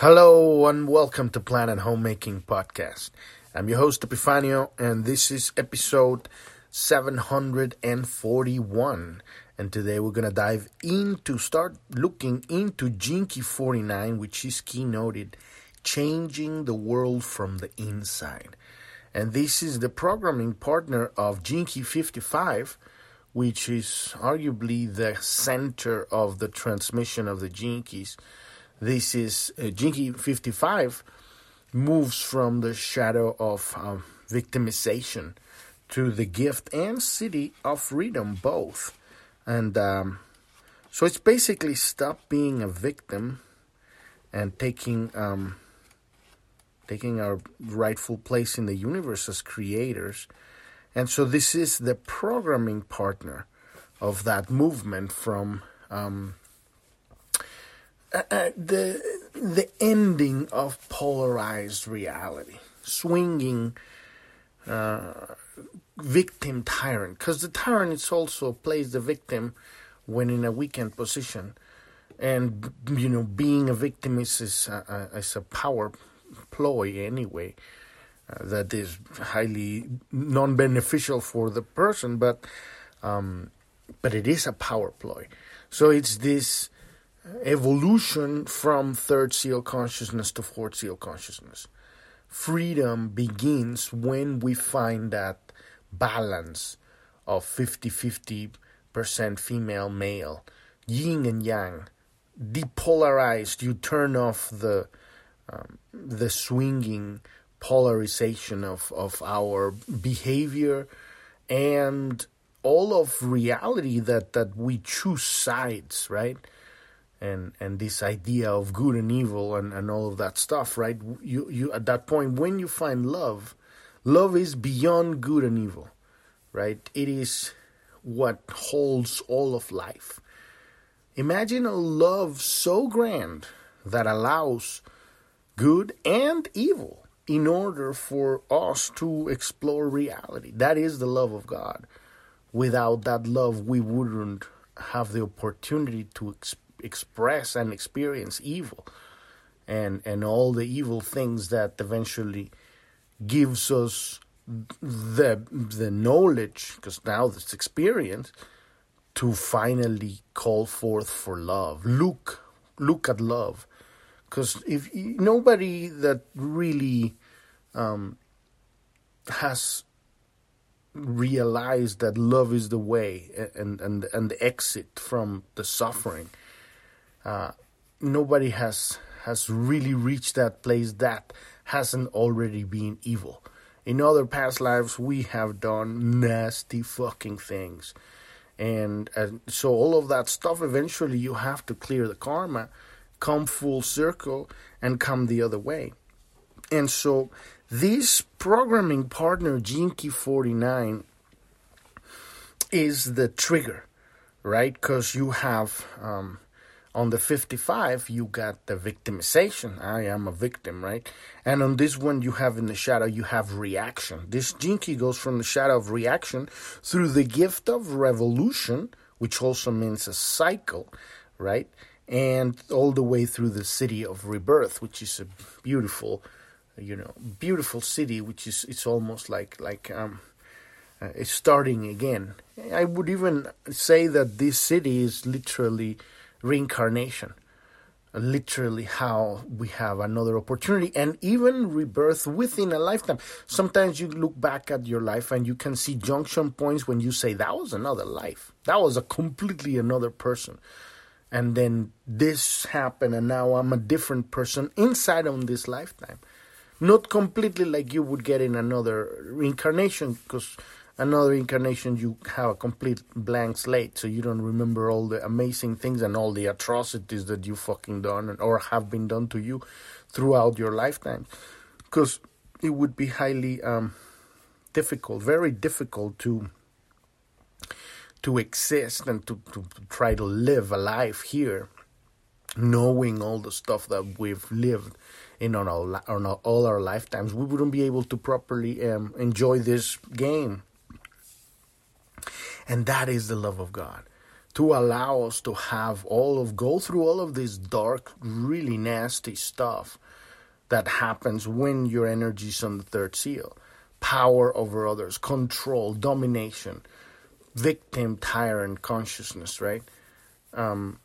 Hello and welcome to Planet Homemaking Podcast. I'm your host Epifanio and this is episode 741 and today we're going to dive into start looking into Key 49 which is keynoted changing the world from the inside. And this is the programming partner of Key 55 which is arguably the center of the transmission of the keys. This is uh, Key 55 moves from the shadow of um, victimization to the gift and siddhi of freedom, both. And um, so it's basically stop being a victim and taking um, taking our rightful place in the universe as creators and so this is the programming partner of that movement from um, uh, uh, the the ending of polarized reality, swinging uh, victim tyrant, because the tyrant is also plays the victim when in a weakened position, and you know being a victim is is a, is a power ploy anyway. Uh, that is highly non-beneficial for the person, but um, but it is a power ploy. So it's this evolution from third seal consciousness to fourth seal consciousness. Freedom begins when we find that balance of 50 50 percent female male, yin and yang, depolarized. You turn off the um, the swinging polarization of, of our behavior and all of reality that, that we choose sides, right? And and this idea of good and evil and, and all of that stuff, right? You you at that point when you find love, love is beyond good and evil, right? It is what holds all of life. Imagine a love so grand that allows good and evil in order for us to explore reality. That is the love of God. Without that love, we wouldn't have the opportunity to ex- express and experience evil. And and all the evil things that eventually gives us the the knowledge because now this experience to finally call forth for love. Look look at love. Because if nobody that really um, has realized that love is the way and and and the exit from the suffering, uh, nobody has has really reached that place that hasn't already been evil. In other past lives, we have done nasty fucking things. And, and so all of that stuff eventually you have to clear the karma come full circle and come the other way. And so this programming partner, Key 49, is the trigger, right? Because you have um, on the 55, you got the victimization. I am a victim, right? And on this one, you have in the shadow, you have reaction. This gene key goes from the shadow of reaction through the gift of revolution, which also means a cycle, right? and all the way through the siddhi of rebirth, which is a beautiful, you know, beautiful siddhi, which is it's almost like like um, uh, it's starting again. I would even say that this siddhi is literally reincarnation, literally how we have another opportunity and even rebirth within a lifetime. Sometimes you look back at your life and you can see junction points when you say that was another life, that was a completely another person. And then this happened and now i'm a different person inside on this lifetime. Not completely like you would get in another reincarnation because another incarnation you have a complete blank slate so you don't remember all the amazing things and all the atrocities that you fucking done or have been done to you throughout your lifetime because it would be highly um, difficult very difficult to to exist and to, to, try to live a life here, knowing all the stuff that we've lived in on our, on all our lifetimes, we wouldn't be able to properly um, enjoy this game. And that is the love of God. to allow us to have all of go through all of this dark, really nasty stuff that happens when your energy is on the third seal. Power over others, control, domination, victim, tyrant consciousness, right? Um,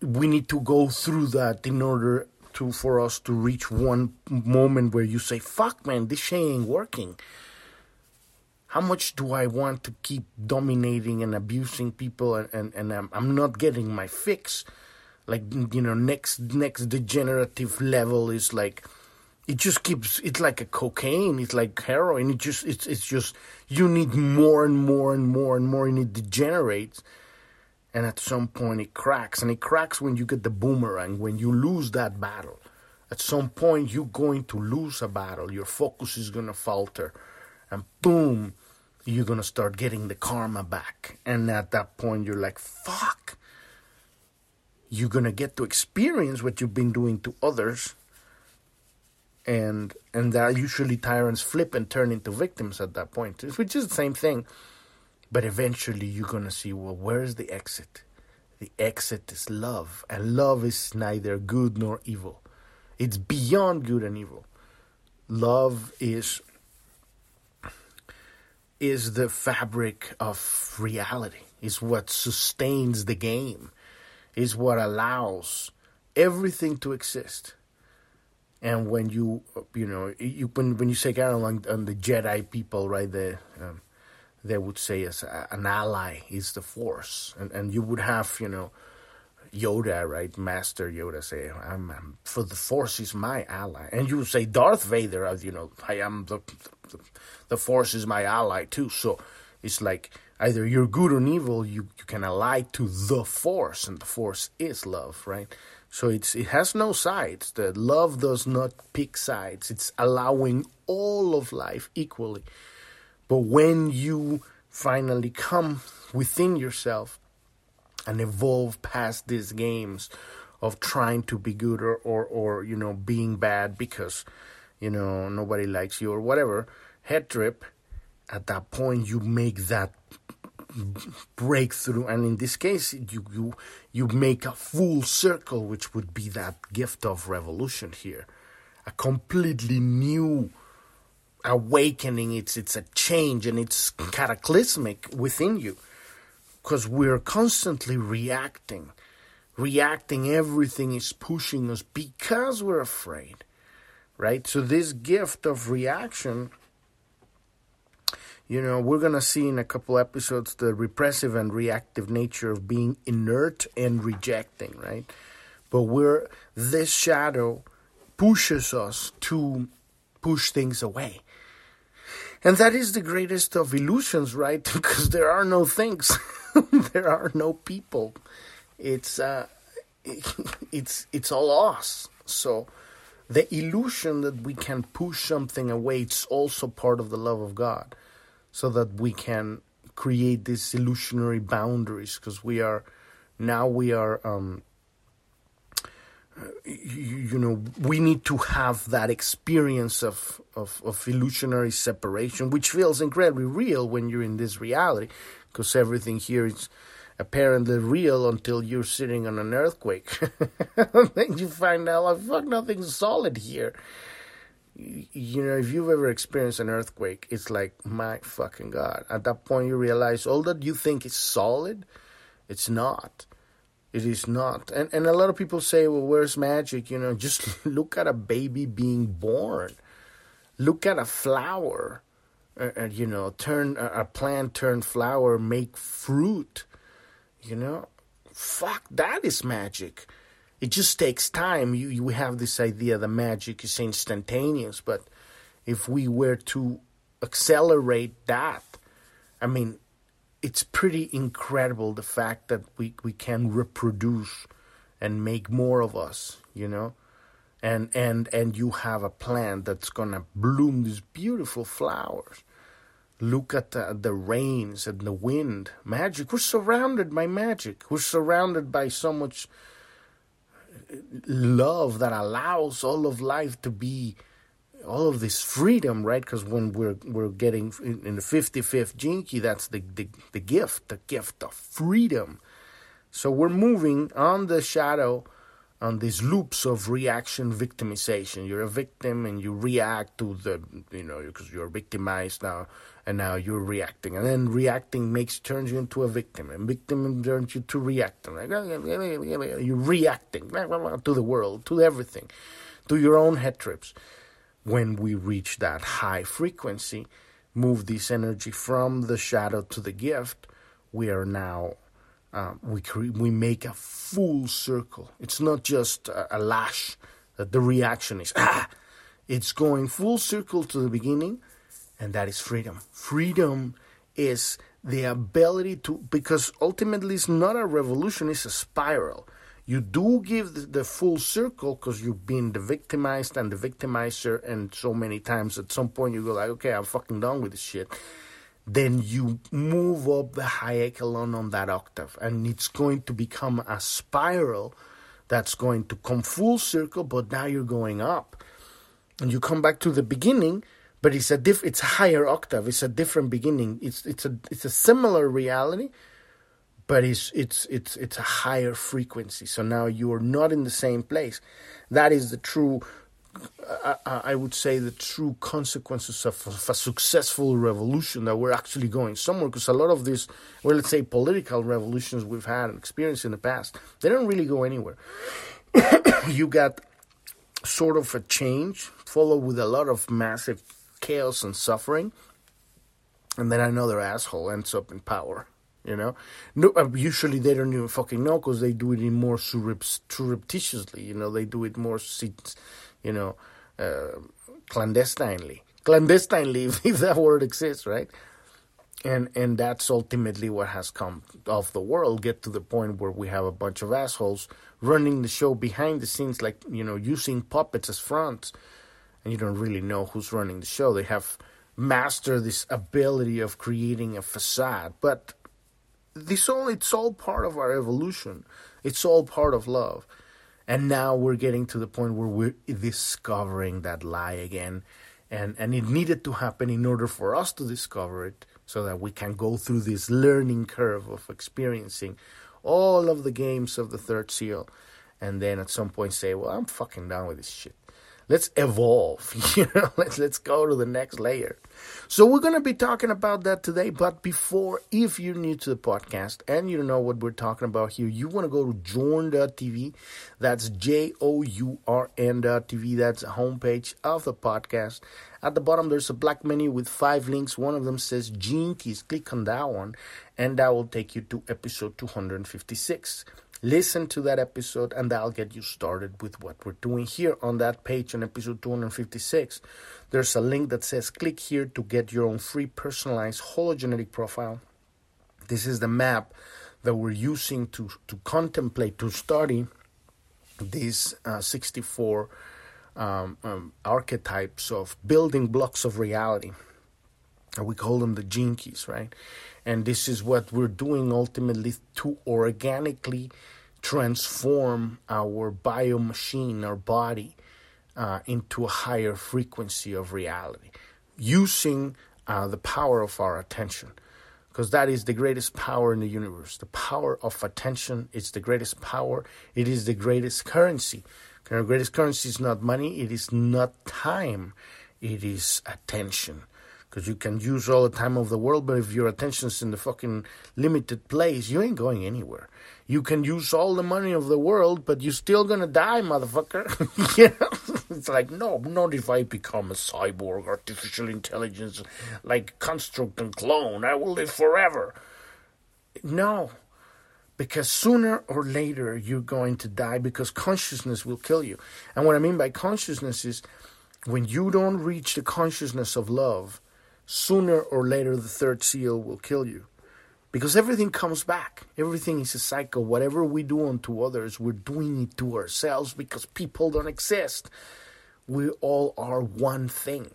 we need to go through that in order to for us to reach one moment where you say, "Fuck, man, this shit ain't working." How much do I want to keep dominating and abusing people, and, and, and I'm, I'm not getting my fix? Like you know, next next degenerative level is like it just keeps it's like a cocaine it's like heroin it just it's it's just you need more and more and more and more and it degenerates and at some point it cracks and it cracks when you get the boomerang when you lose that battle at some point you're going to lose a battle your focus is going to falter and boom you're going to start getting the karma back and at that point you're like fuck you're going to get to experience what you've been doing to others and and that usually tyrants flip and turn into victims at that point which is the same thing but eventually you're going to see, well, where's the exit? The exit is love. And love is neither good nor evil, it's beyond good and evil. Love is is the fabric of reality is what sustains the game is what allows everything to exist. And when you you know you when when you say Aaron on, on the Jedi people right the um, they would say as a, an ally is the force. And and you would have you know Yoda right? Master Yoda say I'm, I'm for the force is my ally. And you say Darth Vader you know I am the, the the force is my ally too. So it's like either you're good or evil you you can ally to the force and the force is love right? So it's it has no sides. The love does not pick sides. It's allowing all of life equally. But when you finally come within yourself and evolve past these games of trying to be good or, or, or you know, being bad because, you know, nobody likes you or whatever, head trip, at that point you make that breakthrough. And in this case you you you make a full circle which would be that gift of revolution here. A completely new awakening. It's it's a change and it's cataclysmic within you because we're constantly reacting reacting everything is pushing us because we're afraid right? So this gift of reaction you know we're going to see in a couple episodes the repressive and reactive nature of being inert and rejecting right? But we're this shadow pushes us to push things away. And that is the greatest of illusions, right? because there are no things, there are no people. It's uh, it's it's all us. So the illusion that we can push something away, it's also part of the love of God, so that we can create these illusionary boundaries. Because we are now we are um, you, you, know we need to have that experience of, of, of illusionary separation which feels incredibly real when you're in this reality because everything here is apparently real until you're sitting on an earthquake then you find out like fuck nothing's solid here you know if you've ever experienced an earthquake it's like my fucking god at that point you realize all that you think is solid it's not it is not. And and a lot of people say, well, where's magic? You know, just look at a baby being born. Look at a flower. Uh, uh, you know, turn uh, a plant turn flower, make fruit. You know, fuck, that is magic. It just takes time. You you have this idea that magic is instantaneous, but if we were to accelerate that, I mean, it's pretty incredible the fact that we, we can reproduce and make more of us, you know? And and and you have a plant that's gonna bloom these beautiful flowers. Look at the, the rains and the wind. Magic. We're surrounded by magic. We're surrounded by so much uh, love that allows all of life to be all of this freedom, right? Because when we're we're getting in, the fifty fifth gene key, that's the, the the gift, the gift of freedom, So we're moving on the shadow on these loops of reaction victimization. You're a victim and you react to the, you know, because you're victimized now, and now you're reacting. And then reacting makes turns you into a victim, and victim turns you to reacting. You're reacting to the world, to everything, to your own head trips. When we reach that high frequency, move this energy from the shadow to the gift, we are now um, we cre- we make a full circle. It's not just a, a lash that the reaction is ah. It's going full circle to the beginning, and that is freedom. Freedom is the ability to because ultimately it's not a revolution; it's a spiral. You do give the, the full circle because you've been the victimized and the victimizer, and so many times at some point you go like, okay, I'm fucking done with this shit then you move up the high echelon on that octave. And it's going to become a spiral that's going to come full circle but now you're going up. And you come back to the beginning but it's a diff it's a higher octave. It's a different beginning. It's it's a it's a similar reality but it's it's it's it's a higher frequency. So now you are not in the same place. That is the true I, would say the true consequences of, of, a successful revolution that we're actually going somewhere because a lot of these well let's say political revolutions we've had and experienced in the past they don't really go anywhere. You got sort of a change followed with a lot of massive chaos and suffering and then another asshole ends up in power you know? No uh, usually they don't even fucking know because they do it in more surreptitiously you know? They do it more you know, uh, clandestinely. Clandestinely, if, if that word exists, right? And and that's ultimately what has come of the world. Get to the point where we have a bunch of assholes running the show behind the scenes, like you know, using puppets as fronts, and you don't really know who's running the show. They have mastered this ability of creating a facade, but this all it's all part of our evolution. It's all part of love. And now we're getting to the point where we're discovering that lie again. And, and it needed to happen in order for us to discover it so that we can go through this learning curve of experiencing all of the games of the third seal. And then at some point say, well, I'm fucking done with this shit let's evolve you know let's let's go to the next layer. So we're going to be talking about that today but before if you're new to the podcast and you don't know what we're talking about here you want to go to journ.tv that's j-o-u-r-n.tv that's homepage of the podcast. At the bottom there's a black menu with five links. One of them says gene keys. Click on that one and that will take you to episode 256 Listen to that episode, and that'll get you started with what we're doing here on that page on episode 256. There's a link that says click here to get your own free personalized hologenetic profile. This is the map that we're using to, to contemplate, to study these uh, 64 um, um, archetypes of building blocks of reality. We call them the keys, right? And this is what we're doing ultimately to organically transform our bio machine, our body, uh, into a higher frequency of reality using uh, the power of our attention. Because that is the greatest power in the universe. The power of attention is the greatest power. It is the greatest currency. The greatest currency is not money, it is not time, it is attention because you can use all the time of the world, but if your attention's in the fucking limited place, you ain't going anywhere. You can use all the money of the world, but you're still gonna die, motherfucker. It's like, no, not if I become a cyborg, artificial intelligence, like construct and clone. I will live forever. No, because sooner or later you're going to die because consciousness will kill you. And what I mean by consciousness is when you don't reach the consciousness of love, sooner or later the third seal will kill you. Because everything comes back. Everything is a cycle. Whatever we do unto others, we're doing it to ourselves because people don't exist. We all are one thing.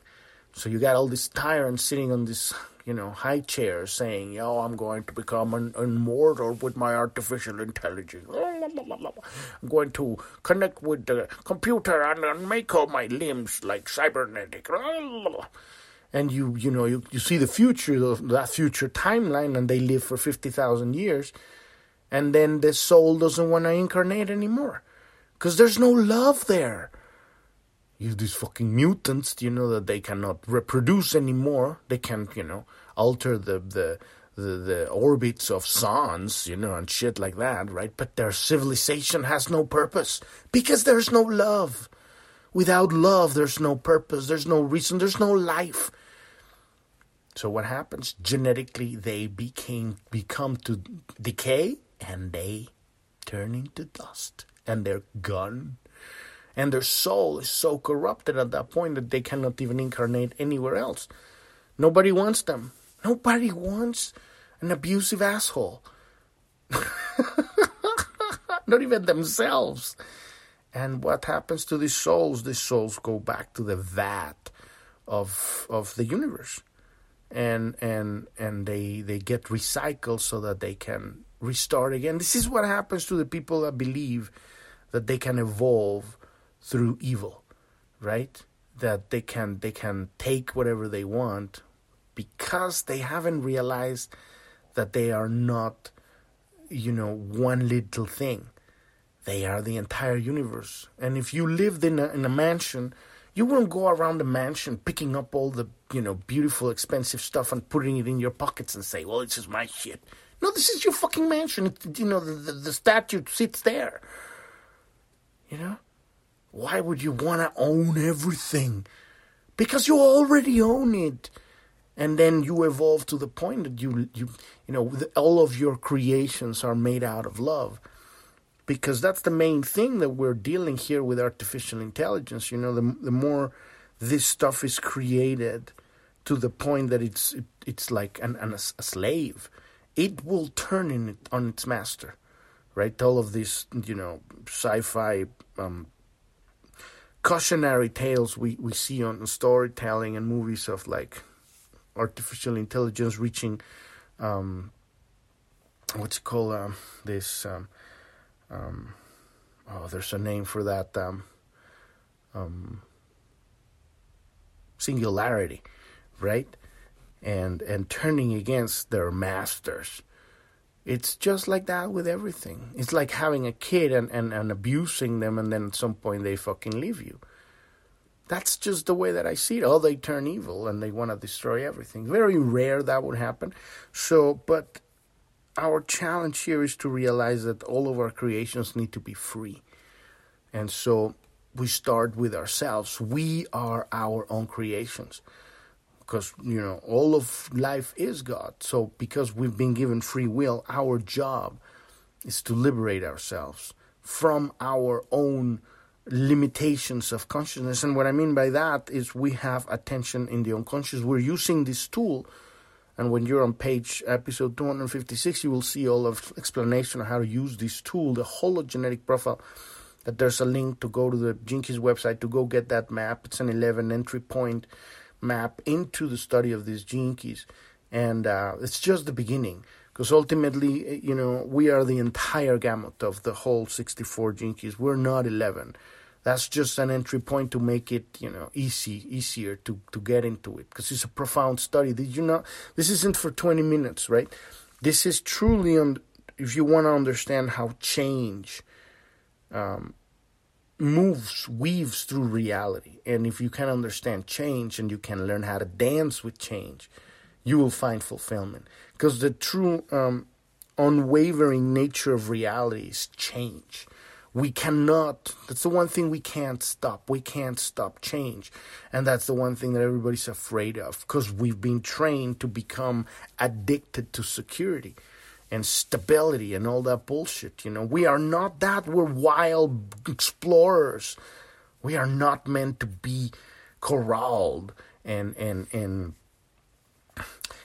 So you got all these tyrants sitting on this, you know, high chair saying, "Yo, I'm going to become an immortal with my artificial intelligence. I'm going to connect with the computer and, and make all my limbs like cybernetic." and you you know you, you see the future that future timeline and they live for 50,000 years and then the soul doesn't want to incarnate anymore because there's no love there. You these fucking mutants, you know that they cannot reproduce anymore. They can't you know, alter the the the, the orbits of suns, you know, and shit like that, right? But their civilization has no purpose because there's no love. Without love, there's no purpose, there's no reason, there's no life. So what happens? Genetically, they became become to decay, and they turn into dust, and they're gone. And their soul is so corrupted at that point that they cannot even incarnate anywhere else. Nobody wants them. Nobody wants an abusive asshole. Not even themselves. And what happens to these souls? These souls go back to the vat of of the universe. And and and they they get recycled so that they can restart again. This is what happens to the people that believe that they can evolve through evil, right? That they can they can take whatever they want because they haven't realized that they are not, you know, one little thing. They are the entire universe. And if you lived in a, in a mansion, you wouldn't go around the mansion picking up all the, you know, beautiful, expensive stuff and putting it in your pockets and say, well, this is my shit. No, this is your fucking mansion. It, you know, the, the, the statue sits there. You know? Why would you want to own everything? Because you already own it and then you evolve to the point that you you you know all of your creations are made out of love because that's the main thing that we're dealing here with artificial intelligence you know the the more this stuff is created to the point that it's it, it's like an, an, a slave it will turn in it on its master right? All of these you know sci-fi um, cautionary tales we, we see on storytelling and movies of like artificial intelligence reaching um, what's it called um, this um, um, oh there's a name for that um, um, singularity right and and turning against their masters it's just like that with everything it's like having a kid and, and, and abusing them and then at some point they fucking leave you that's just the way that I see it. Oh, they turn evil and they want to destroy everything. Very rare that would happen. So, but our challenge here is to realize that all of our creations need to be free. And so we start with ourselves. We are our own creations. Because, you know, all of life is God. So, because we've been given free will, our job is to liberate ourselves from our own limitations of consciousness. And what I mean by that is we have attention in the unconscious. We're using this tool. And when you're on page episode 256, you will see all of explanation of how to use this tool, the hologenetic profile. That there's a link to go to the Gene Keys website to go get that map. It's an 11 entry point map into the study of these Gene Keys. And uh, it's just the beginning because ultimately, you know, we are the entire gamut of the whole 64 Gene Keys. We're not 11 that's just an entry point to make it you know easy easier to to get into it because it's a profound study. Did you know this isn't for 20 minutes right? This is truly on if you want to understand how change um, moves weaves through reality and if you can understand change and you can learn how to dance with change you will find fulfillment because the true um, unwavering nature of reality is change we cannot, that's the one thing we can't stop. We can't stop change. And that's the one thing that everybody's afraid of because we've been trained to become addicted to security and stability and all that bullshit. You know, we are not that. We're wild explorers. We are not meant to be corralled and, and, and,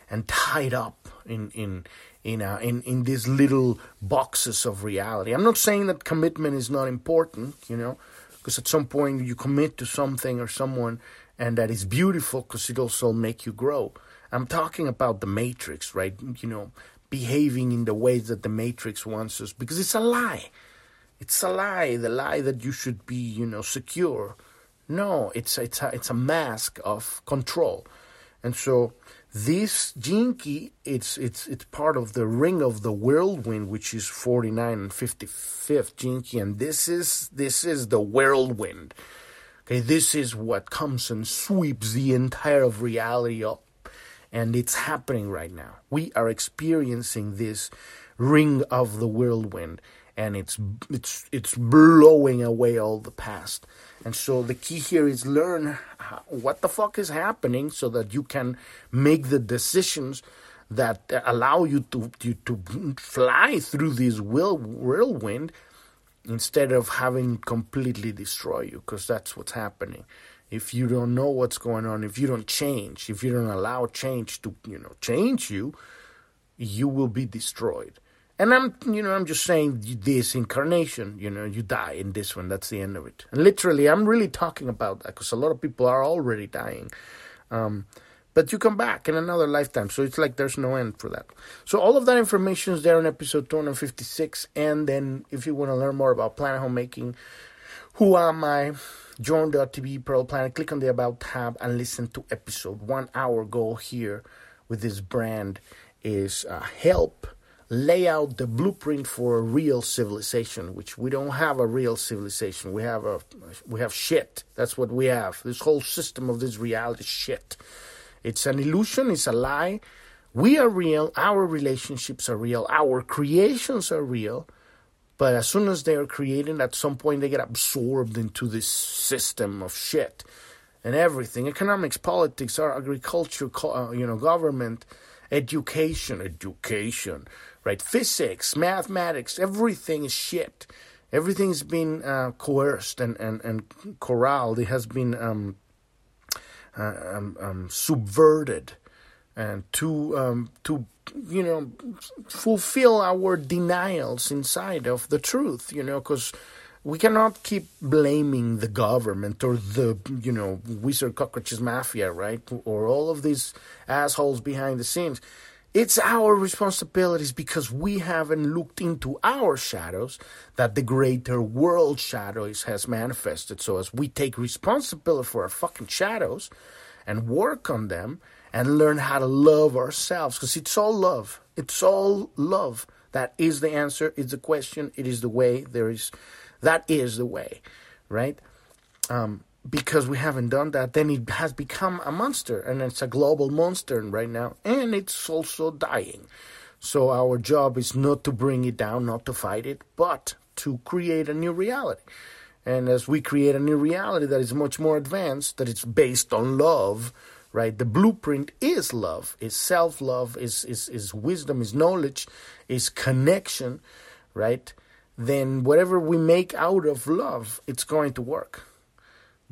and tied up in, in, in, in in these little boxes of reality. I'm not saying that commitment is not important, you know, because at some point you commit to something or someone, and that is beautiful because it also make you grow. I'm talking about the matrix, right? You know, behaving in the ways that the matrix wants us, because it's a lie. It's a lie. The lie that you should be, you know, secure. No, it's it's a, it's a mask of control, and so This key, it's it's it's part of the ring of the whirlwind, which is 49 and 55th gene key, and this is this is the whirlwind. Okay, this is what comes and sweeps the entire of reality up, and it's happening right now. We are experiencing this ring of the whirlwind, and it's it's it's blowing away all the past. And so the key here is learn what the fuck is happening so that you can make the decisions that allow you to to, to fly through this whirl, whirlwind instead of having completely destroy you because that's what's happening if you don't know what's going on if you don't change if you don't allow change to you know change you you will be destroyed and I'm, you know, I'm just saying this incarnation, you know, you die in this one. That's the end of it. And literally, I'm really talking about that because a lot of people are already dying. Um, but you come back in another lifetime. So it's like there's no end for that. So all of that information is there in episode 256. And then if you want to learn more about planet homemaking, who am I? journ.tv Pearl Planet. Click on the About tab and listen to episode one. Our goal here with this brand is uh, help lay out the blueprint for a real civilization, which we don't have a real civilization. We have a we have shit. That's what we have. This whole system of this reality shit. It's an illusion, it's a lie. We are real, our relationships are real, our creations are real. But as soon as they are created, at some point they get absorbed into this system of shit and everything economics, politics, our agriculture, uh, you know, government, education, education right? Physics, mathematics, everything is shit. Everything's been uh, coerced and, and, and corralled. It has been um, uh, um, um, subverted and to um, to you know fulfill our denials inside of the truth. You know, because we cannot keep blaming the government or the you know wizard cockroaches mafia, right? Or all of these assholes behind the scenes it's our responsibilities because we haven't looked into our shadows that the greater world shadows has manifested. So as we take responsibility for our fucking shadows and work on them and learn how to love ourselves, because it's all love. It's all love. That is the answer. It's the question. It is the way. There is, that is the way, right? Um, because we haven't done that, then it has become a monster, and it's a global monster right now, and it's also dying. So our job is not to bring it down, not to fight it, but to create a new reality. And as we create a new reality that is much more advanced, that it's based on love, right? The blueprint is love, is self love, is, is, is wisdom, is knowledge, is connection, right? Then whatever we make out of love, it's going to work.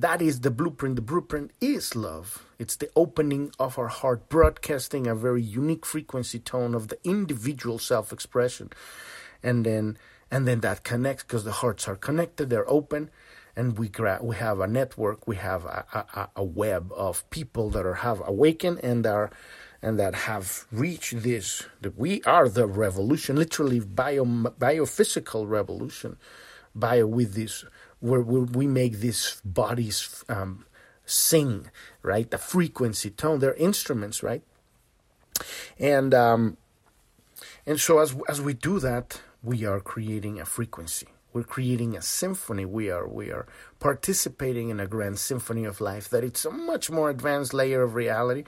That is the blueprint. The blueprint is love. It's the opening of our heart, broadcasting a very unique frequency tone of the individual self-expression, and then and then that connects because the hearts are connected. They're open, and we gra- we have a network. We have a, a, a web of people that are have awakened and are and that have reached this. That we are the revolution, literally bio biophysical revolution, bio with this where, we make these bodies um, sing, right? The frequency, tone, they're instruments, right? And um, and so as as we do that, we are creating a frequency. We're creating a symphony. We are we are participating in a grand symphony of life that it's a much more advanced layer of reality.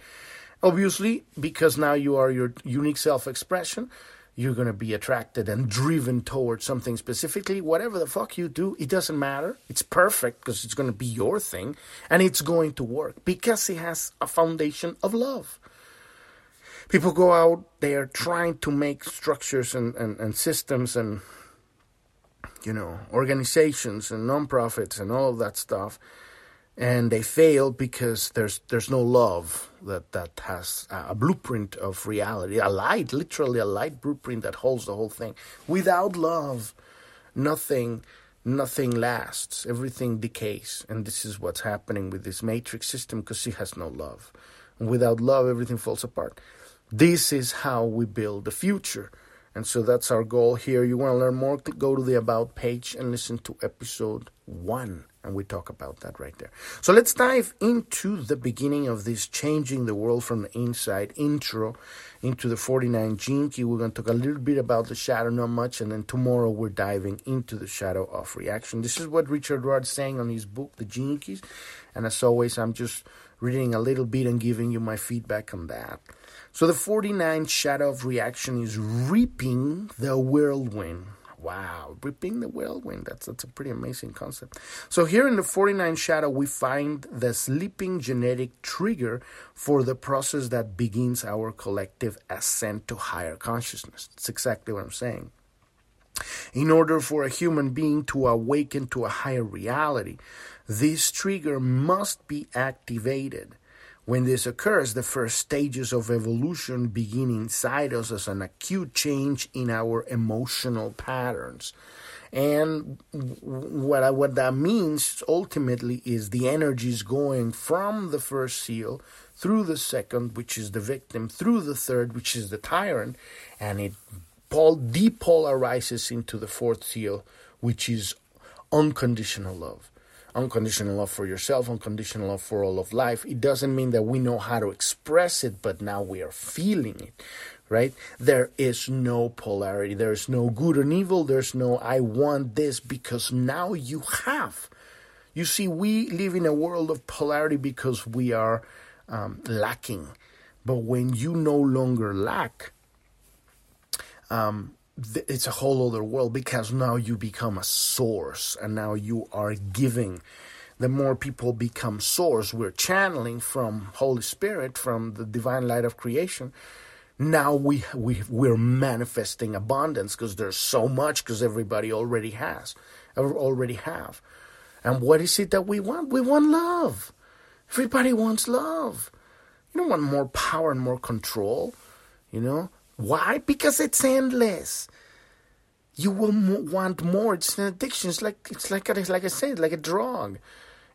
Obviously, because now you are your unique self-expression, you're going to be attracted and driven towards something specifically. Whatever the fuck you do, it doesn't matter. It's perfect because it's going to be your thing and it's going to work because it has a foundation of love. People go out, they are trying to make structures and, and, and systems and, you know, organizations and nonprofits and all that stuff and they fail because there's there's no love that that has a blueprint of reality a light literally a light blueprint that holds the whole thing. Without love nothing nothing lasts. Everything decays. And this is what's happening with this matrix system because she has no love. And without love everything falls apart. This is how we build the future and so that's our goal here you want to learn more go to the about page and listen to episode one. And we talk about that right there. So let's dive into the beginning of this changing the world from the inside intro into the 49 Gene Key. We're going to talk a little bit about the shadow, not much, and then tomorrow we're diving into the shadow of reaction. This is what Richard Rudd saying on his book, The Gene Keys. And as always, I'm just reading a little bit and giving you my feedback on that. So the 49 shadow of reaction is reaping the whirlwind. Wow, ripping the whirlwind. That's that's a pretty amazing concept. So here in the 49 shadow we find the sleeping genetic trigger for the process that begins our collective ascent to higher consciousness. That's exactly what I'm saying. In order for a human being to awaken to a higher reality, this trigger must be activated. When this occurs, the first stages of evolution begin inside us as an acute change in our emotional patterns. And what, I, what that means ultimately is the energy is going from the first seal through the second, which is the victim, through the third, which is the tyrant, and it depolarizes into the fourth seal, which is unconditional love unconditional love for yourself, unconditional love for all of life. It doesn't mean that we know how to express it, but now we are feeling it, right? There is no polarity. There's no good and evil. There's no I want this because now you have. You see, we live in a world of polarity because we are um, lacking. But when you no longer lack, um, it's a whole other world because now you become a source and now you are giving. The more people become source we're channeling from holy spirit from the divine light of creation. Now we, we we're manifesting abundance because there's so much because everybody already has already have. And what is it that we want? We want love. Everybody wants love. You don't want more power and more control you know why? Because it's endless. You will want more. It's an addiction. It's like it's like it's like I said, like a drug.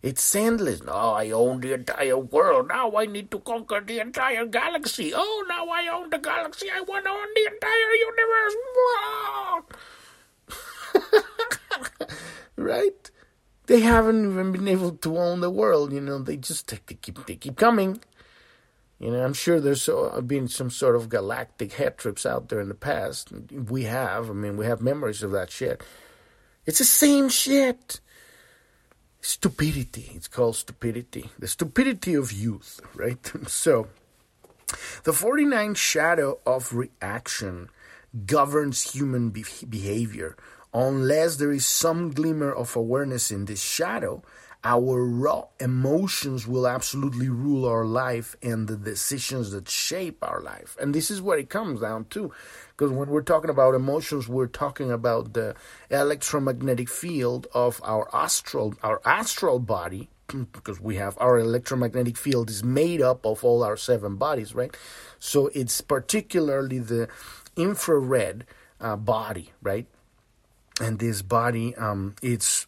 It's endless. Oh, I own the entire world. Now I need to conquer the entire galaxy. Oh, now I own the galaxy. I want to own the entire universe. right? They haven't even been able to own the world. You know, they just they keep they keep coming. You know, I'm sure there's uh, been some sort of galactic head trips out there in the past. We have. I mean, we have memories of that shit. It's the same shit. Stupidity. It's called stupidity. The stupidity of youth, right? so, the 49 shadow of reaction governs human be- behavior. Unless there is some glimmer of awareness in this shadow, our raw emotions will absolutely rule our life and the decisions that shape our life. And this is what it comes down to. Because when we're talking about emotions, we're talking about the electromagnetic field of our astral, our astral body, because we have our electromagnetic field is made up of all our seven bodies, right? So it's particularly the infrared uh, body, right? And this body, um, it's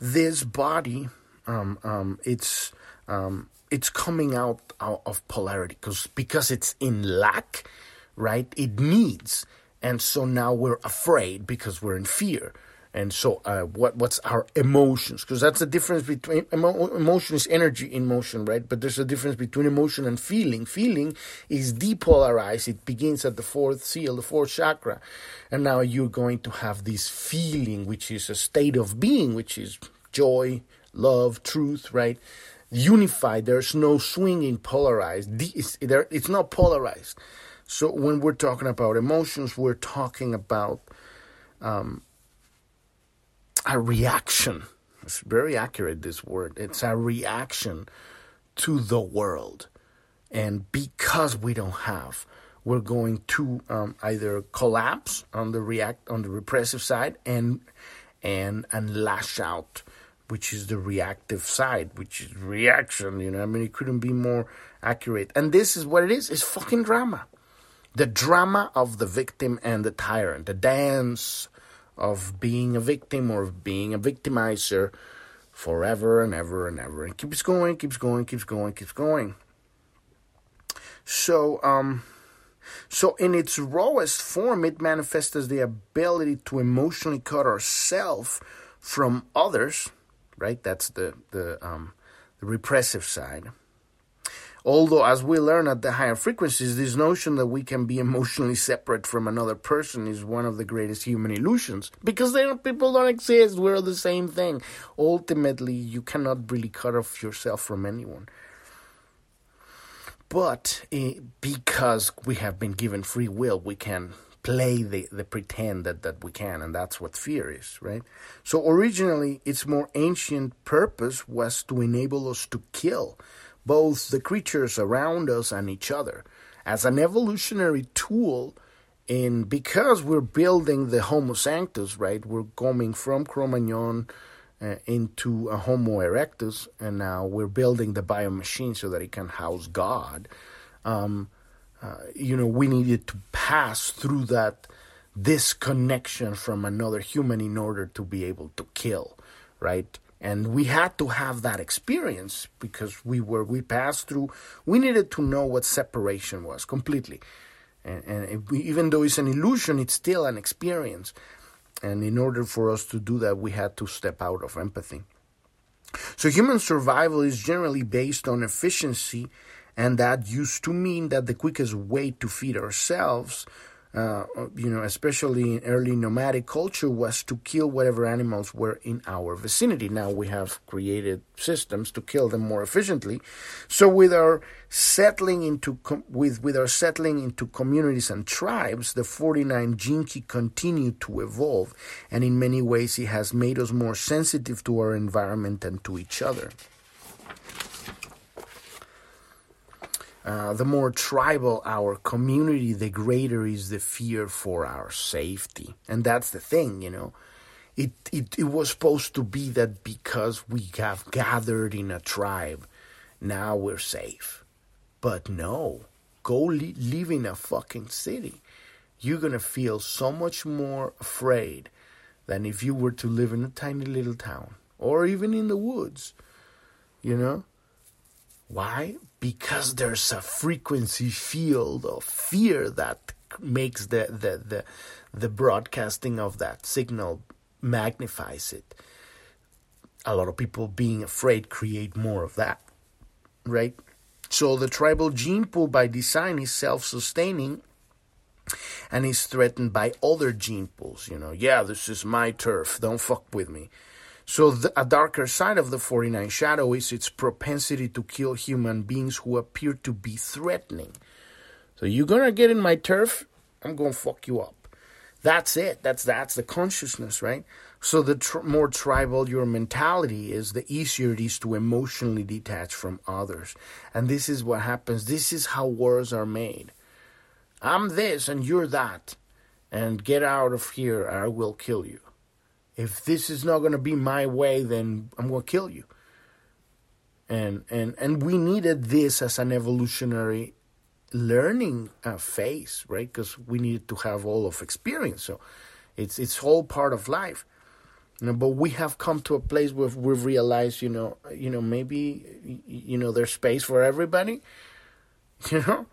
this body, um, um, it's um, it's coming out, out of polarity because because it's in lack, right? It needs, and so now we're afraid because we're in fear. And so, uh, what what's our emotions? Because that's the difference between emo- emotion is energy in motion, right? But there's a difference between emotion and feeling. Feeling is depolarized. It begins at the fourth seal, the fourth chakra, and now you're going to have this feeling, which is a state of being, which is joy, love, truth, right? Unified. There's no swinging, polarized. It's, it's not polarized. So when we're talking about emotions, we're talking about um, a reaction. It's very accurate, this word. It's a reaction to the world. And because we don't have, we're going to um, either collapse on the react on the repressive side and and and lash out, which is the reactive side, which is reaction. You know, I mean, it couldn't be more accurate. And this is what it is: it's fucking drama. The drama of the victim and the tyrant, the dance of being a victim or of being a victimizer forever and ever and ever. And keeps going, keeps going, keeps going, keeps going. So, um, so in its rawest form, it manifests as the ability to emotionally cut ourselves from others, right? That's the the, um, the repressive side. Although, as we learn at the higher frequencies, this notion that we can be emotionally separate from another person is one of the greatest human illusions because people don't exist. We're the same thing. Ultimately, you cannot really cut off yourself from anyone. But eh, because we have been given free will, we can play the, the pretend that, that we can, and that's what fear is, right? So originally, its more ancient purpose was to enable us to kill both the creatures around us and each other as an evolutionary tool. And because we're building the Homo sanctus, right? We're coming from Cro-Magnon uh, into a Homo erectus, and now we're building the biomachine so that it can house God. Um, uh, you know, we needed to pass through that disconnection from another human in order to be able to kill, right? And we had to have that experience because we were we passed through. We needed to know what separation was completely, and, and even though it's an illusion, it's still an experience. And in order for us to do that, we had to step out of empathy. So human survival is generally based on efficiency and that used to mean that the quickest way to feed ourselves uh, you know, especially in early nomadic culture, was to kill whatever animals were in our vicinity. Now we have created systems to kill them more efficiently. So with our settling into com- with with our settling into communities and tribes, the 49 gene key continued to evolve, and in many ways, it has made us more sensitive to our environment and to each other. Uh, the more tribal our community, the greater is the fear for our safety. And that's the thing, you know. It, it, it was supposed to be that because we have gathered in a tribe, now we're safe. But no, go li- live in a fucking city. You're gonna feel so much more afraid than if you were to live in a tiny little town or even in the woods, you know? Why? Because there's a frequency field of fear that makes the, the, the, the broadcasting of that signal magnifies it. A lot of people being afraid create more of that, right? So the tribal gene pool by design is self sustaining and is threatened by other gene pools. You know, yeah, this is my turf, don't fuck with me. So, the, a darker side of the 49 shadow is its propensity to kill human beings who appear to be threatening. So, you're gonna get in my turf, I'm gonna fuck you up. That's it. That's that's the consciousness, right? So, the tr- more tribal your mentality is, the easier it is to emotionally detach from others. And this is what happens. This is how wars are made. I'm this and you're that, and get out of here. I will kill you if this is not going to be my way, then I'm going to kill you. And and and we needed this as an evolutionary learning uh, phase, right? Because we needed to have all of experience. So it's it's all part of life. You know, but we have come to a place where we've realized, you know, you know, maybe you know there's space for everybody. You know,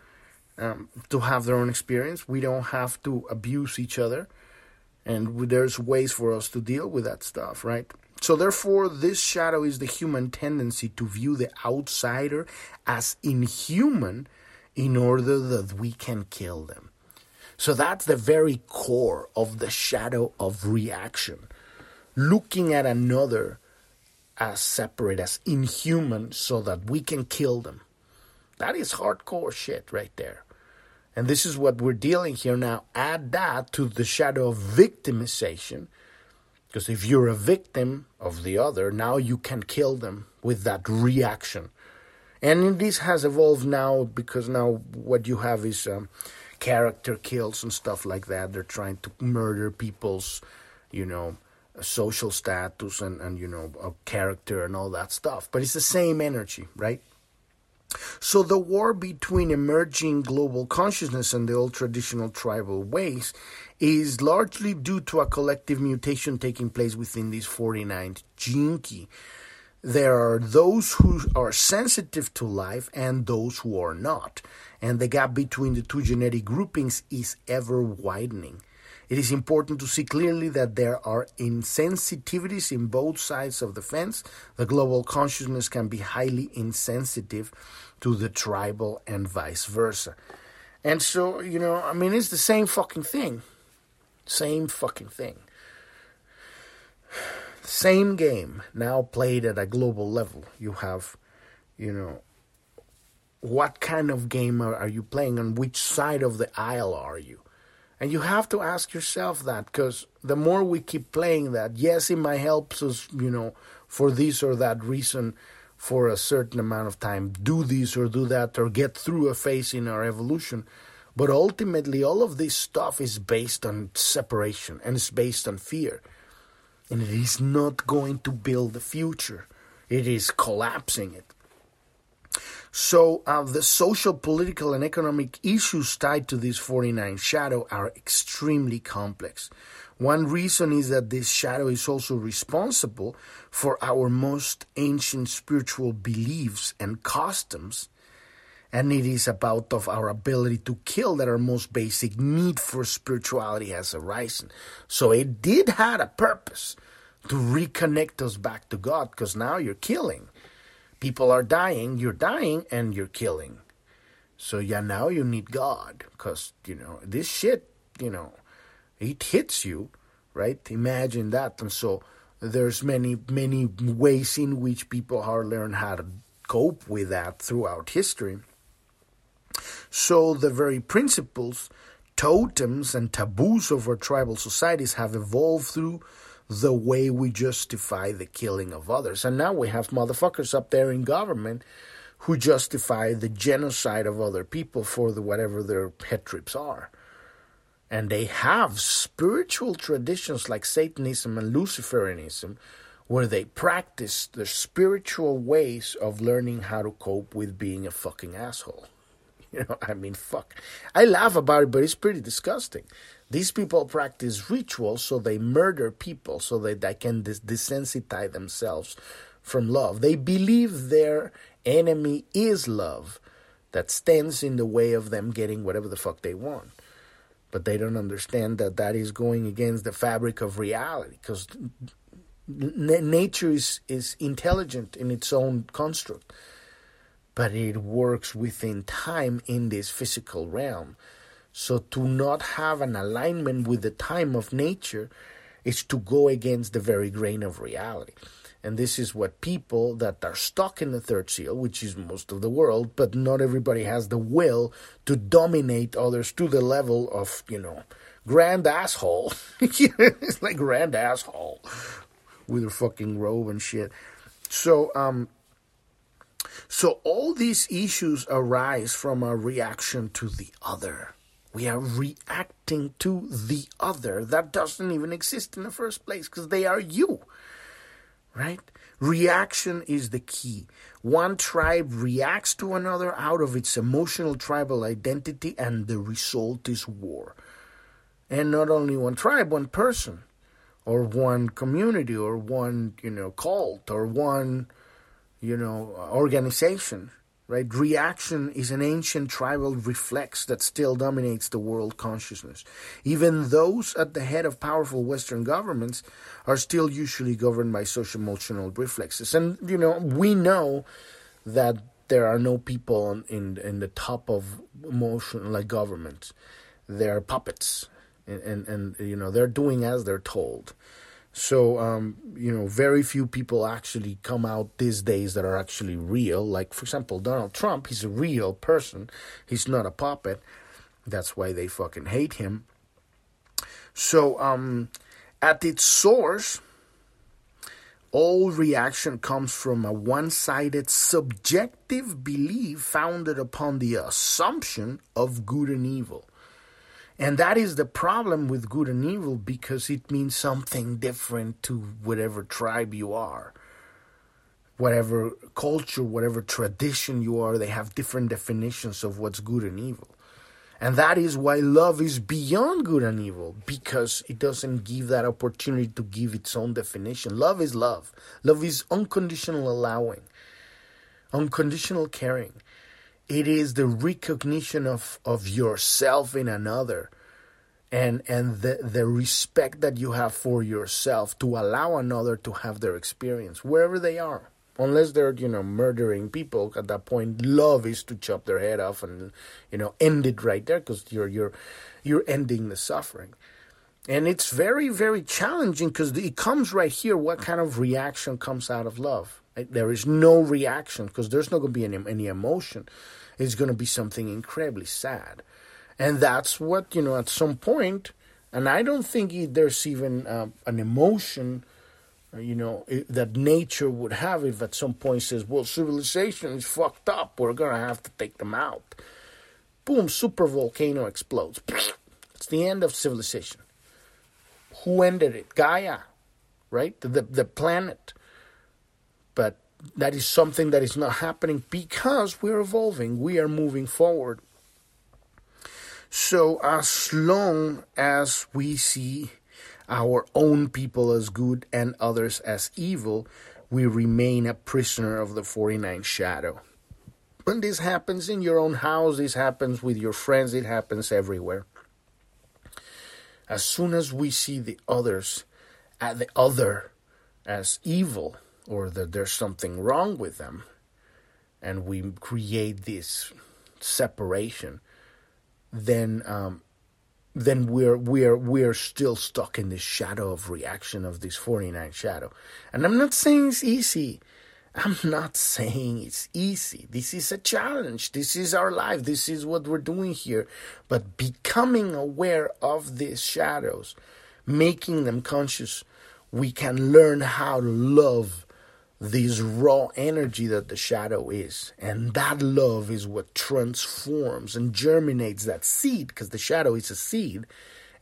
um, to have their own experience. We don't have to abuse each other and there's ways for us to deal with that stuff, right? So, therefore, this shadow is the human tendency to view the outsider as inhuman in order that we can kill them. So, that's the very core of the shadow of reaction. Looking at another as separate, as inhuman, so that we can kill them. That is hardcore shit right there. And this is what we're dealing here now. Add that to the shadow of victimization. Because if you're a victim of the other, now you can kill them with that reaction. And this has evolved now because now what you have is um, character kills and stuff like that. They're trying to murder people's, you know, social status and, and you know, character and all that stuff. But it's the same energy, right? So the war between emerging global consciousness and the old traditional tribal ways is largely due to a collective mutation taking place within these 49 gene key. There are those who are sensitive to life and those who are not. And the gap between the two genetic groupings is ever widening. It is important to see clearly that there are insensitivities in both sides of the fence. The global consciousness can be highly insensitive to the tribal and vice versa. And so, you know, I mean, it's the same fucking thing. Same fucking thing. Same game, now played at a global level. You have, you know, what kind of game are, you playing? On which side of the aisle are you? And you have to ask yourself that because the more we keep playing that, yes, it might help us, you know, for this or that reason for a certain amount of time, do this or do that, or get through a phase in our evolution. But ultimately, all of this stuff is based on separation and it's based on fear. And it is not going to build the future, it is collapsing it. So, uh, the social, political, and economic issues tied to this 49 shadow are extremely complex. One reason is that this shadow is also responsible for our most ancient spiritual beliefs and customs, and it is about of our ability to kill that our most basic need for spirituality has arisen. So it did had a purpose to reconnect us back to God, because now you're killing people are dying, you're dying, and you're killing. So yeah, now you need God, because you know this shit, you know, it hits you, right? Imagine that, and so there's many many ways in which people have learned how to cope with that throughout history. So the very principles, totems, and taboos of our tribal societies have evolved through the way we justify the killing of others. And now we have motherfuckers up there in government who justify the genocide of other people for the whatever their pet trips are. And they have spiritual traditions like Satanism and Luciferianism where they practice the spiritual ways of learning how to cope with being a fucking asshole. You know, I mean, fuck. I laugh about it, but it's pretty disgusting. These people practice rituals, so they murder people so that they can dis- desensitize themselves from love. They believe their enemy is love that stands in the way of them getting whatever the fuck they want. But they don't understand that that is going against the fabric of reality because nature is, is intelligent in its own construct, but it works within time in this physical realm. So to not have an alignment with the time of nature is to go against the very grain of reality. And this is what people that are stuck in the third seal, which is most of the world, but not everybody has the will to dominate others to the level of, you know, grand asshole. it's like grand asshole with a fucking robe and shit. So, um, so all these issues arise from a reaction to the other. We are reacting to the other that doesn't even exist in the first place because they are you. Right? Reaction is the key. One tribe reacts to another out of its emotional tribal identity, and the result is war. And not only one tribe, one person, or one community, or one, you know, cult, or one, you know, organization right? Reaction is an ancient tribal reflex that still dominates the world consciousness. Even those at the head of powerful Western governments are still usually governed by social emotional reflexes. And, you know, we know that there are no people in, in the top of emotional like governments. They're puppets. And, and, and, you know, they're doing as they're told. So, um, you know, very few people actually come out these days that are actually real. Like, for example, Donald Trump, he's a real person, he's not a puppet. That's why they fucking hate him. So, um, at its source, all reaction comes from a one sided subjective belief founded upon the assumption of good and evil. And that is the problem with good and evil because it means something different to whatever tribe you are. Whatever culture, whatever tradition you are, they have different definitions of what's good and evil. And that is why love is beyond good and evil because it doesn't give that opportunity to give its own definition. Love is love. Love is unconditional allowing, unconditional caring. It is the recognition of, of yourself in another. and and the the respect that you have for yourself to allow another to have their experience wherever they are. Unless they're you know murdering people at that point love is to chop their head off and you know end it right there because you're you're you're ending the suffering. And it's very very challenging because it comes right here. What kind of reaction comes out of love there is no reaction because there's not going to be any, any emotion. It's going to be something incredibly sad. And that's what you know at some point and i don't think there's even uh, an emotion uh, you know that nature would have if at some point says well civilization is fucked up. We're going to have to take them out. Boom super volcano explodes. It's the end of civilization. Who ended it? Gaia right? The the planet but that is something that is not happening because we're evolving we are moving forward so, as long as we see our own people as good and others as evil, we remain a prisoner of the 49 shadow. When this happens in your own house, this happens with your friends, it happens everywhere. As soon as we see the others, at uh, the other as evil, or that there's something wrong with them, and we create this separation, then um, then we're we're we're still stuck in this shadow of reaction of this 49 shadow. And I'm not saying it's easy. I'm not saying it's easy. This is a challenge. This is our life. This is what we're doing here. But becoming aware of these shadows, making them conscious, we can learn how to love this raw energy that the shadow is. And that love is what transforms and germinates that seed, because the shadow is a seed,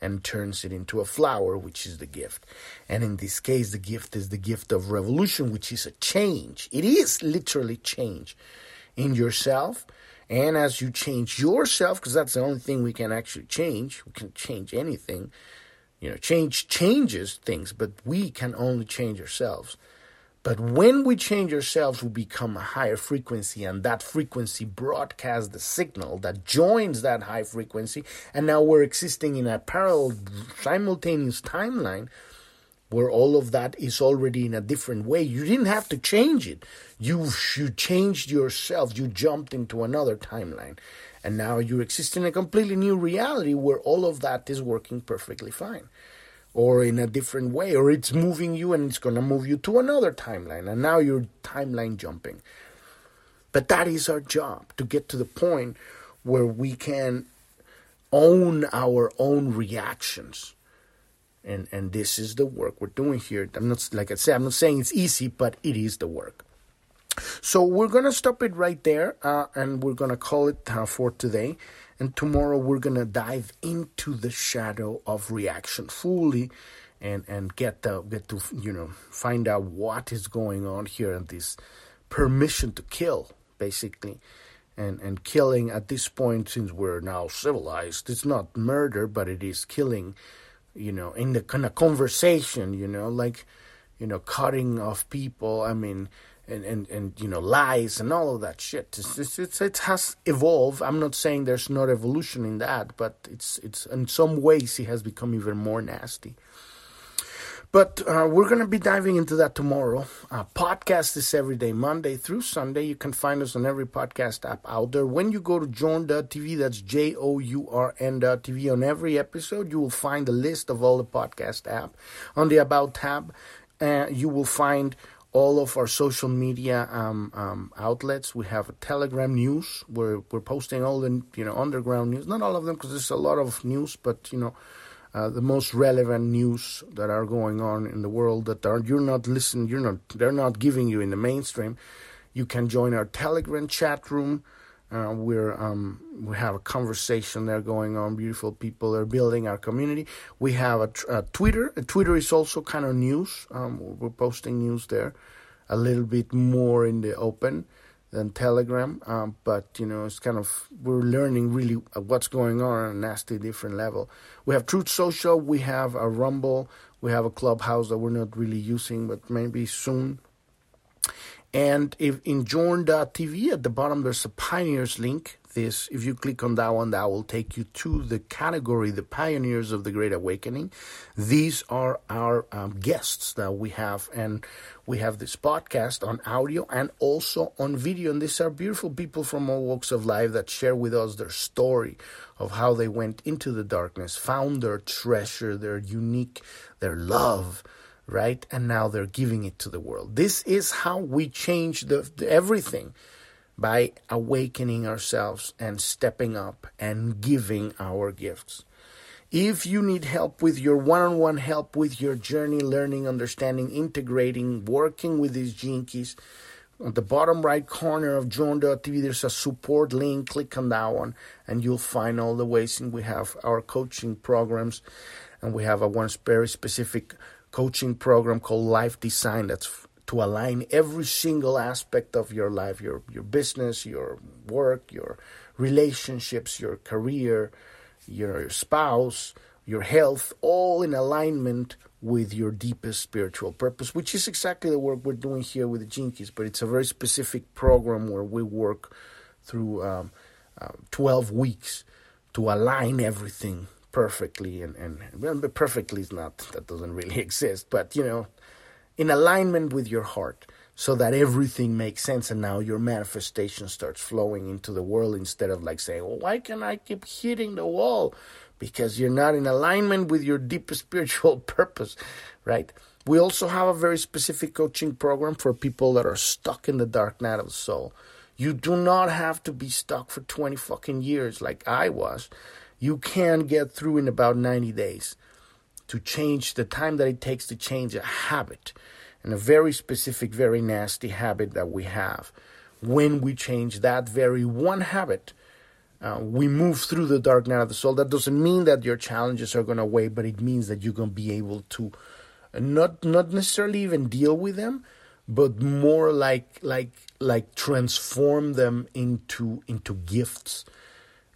and turns it into a flower, which is the gift. And in this case, the gift is the gift of revolution, which is a change. It is literally change in yourself. And as you change yourself, because that's the only thing we can actually change, we can change anything. You know, change changes things, but we can only change ourselves. But when we change ourselves, we become a higher frequency, and that frequency broadcasts the signal that joins that high frequency. And now we're existing in a parallel, simultaneous timeline where all of that is already in a different way. You didn't have to change it. You, you changed yourself. You jumped into another timeline. And now you exist in a completely new reality where all of that is working perfectly fine or in a different way, or it's moving you and it's going to move you to another timeline, and now you're timeline jumping. But that is our job to get to the point where we can own our own reactions. And and this is the work we're doing here. I'm not like I said, I'm not saying it's easy, but it is the work. So we're gonna stop it right there, uh, and we're gonna call it uh, for today. And tomorrow we're going to dive into the shadow of reaction fully and and get the get to you know find out what is going on here and this permission to kill basically. And and killing at this point since we're now civilized it's not murder but it is killing you know in the kind of conversation you know like you know cutting off people i mean and, and, and you know lies and all of that shit. It's, it's, it's, it has evolved. I'm not saying there's not evolution in that, but it's it's in some ways it has become even more nasty. But uh, we're to be diving into that tomorrow. Uh, podcast is every day, Monday through Sunday. You can find us on every podcast app out there. When you go to journ.tv, that's J O U R N.tv, on every episode, you will find the list of all the podcast app. On the About tab, uh, you will find all of our social media um, um, outlets. We have Telegram news where we're posting all the you know underground news. Not all of them because there's a lot of news, but you know uh, the most relevant news that are going on in the world that are you're not listening. You're not. They're not giving you in the mainstream. You can join our Telegram chat room. Uh, we're um, we have a conversation there going on. Beautiful people are building our community. We have a, a Twitter. A Twitter is also kind of news. Um, we're posting news there, a little bit more in the open than Telegram. Um, but you know, it's kind of we're learning really what's going on on a nasty different level. We have Truth Social. We have a Rumble. We have a Clubhouse that we're not really using, but maybe soon And if in journ.tv at the bottom there's a pioneers link. This, if you click on that one, that will take you to the category, the pioneers of the Great Awakening. These are our um, guests that we have, and we have this podcast on audio and also on video. And these are beautiful people from all walks of life that share with us their story of how they went into the darkness, found their treasure, their unique, their love right? And now they're giving it to the world. This is how we change the, the, everything by awakening ourselves and stepping up and giving our gifts. If you need help with your one on one help with your journey, learning, understanding, integrating, working with these keys, on the bottom right corner of journ.tv, there's a support link. Click on that one, and you'll find all the ways. And we have our coaching programs, and we have a one very specific coaching program called Life Design that's to align every single aspect of your life your your business your work your relationships your career your spouse your health all in alignment with your deepest spiritual purpose which is exactly the work we're doing here with the Keys but it's a very specific program where we work through um, uh, 12 weeks to align everything perfectly and, and well, perfectly is not that doesn't really exist but you know in alignment with your heart so that everything makes sense and now your manifestation starts flowing into the world instead of like saying well why can i keep hitting the wall? Because you're not in alignment with your deepest spiritual purpose right? We also have a very specific coaching program for people that are stuck in the dark night of the soul. You do not have to be stuck for 20 fucking years like i was you can get through in about 90 days to change the time that it takes to change a habit and a very specific, very nasty habit that we have. When we change that very one habit, uh, we move through the dark night of the soul. That doesn't mean that your challenges are going to wait, but it means that you're going to be able to uh, not not necessarily even deal with them, but more like like like transform them into into gifts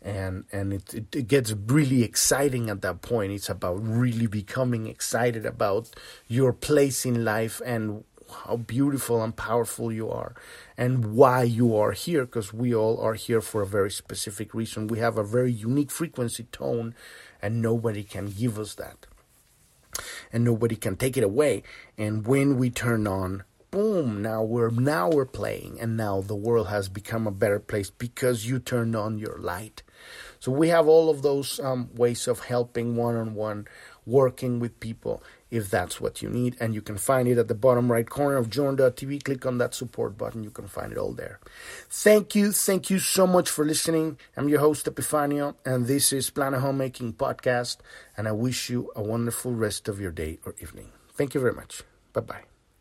and and it, it, it, gets really exciting at that point. It's about really becoming excited about your place in life and how beautiful and powerful you are and why you are here because we all are here for a very specific reason. We have a very unique frequency tone and nobody can give us that. And nobody can take it away. And when we turn on boom now we're now we're playing. And now the world has become a better place because you turned on your light so we have all of those um, ways of helping one on one, working with people if that's what you need. And you can find it at the bottom right corner of journ.tv. Click on that support button. You can find it all there. Thank you. Thank you so much for listening. I'm your host, Epifanio, and this is Planet Homemaking Podcast. And I wish you a wonderful rest of your day or evening. Thank you very much. Bye bye.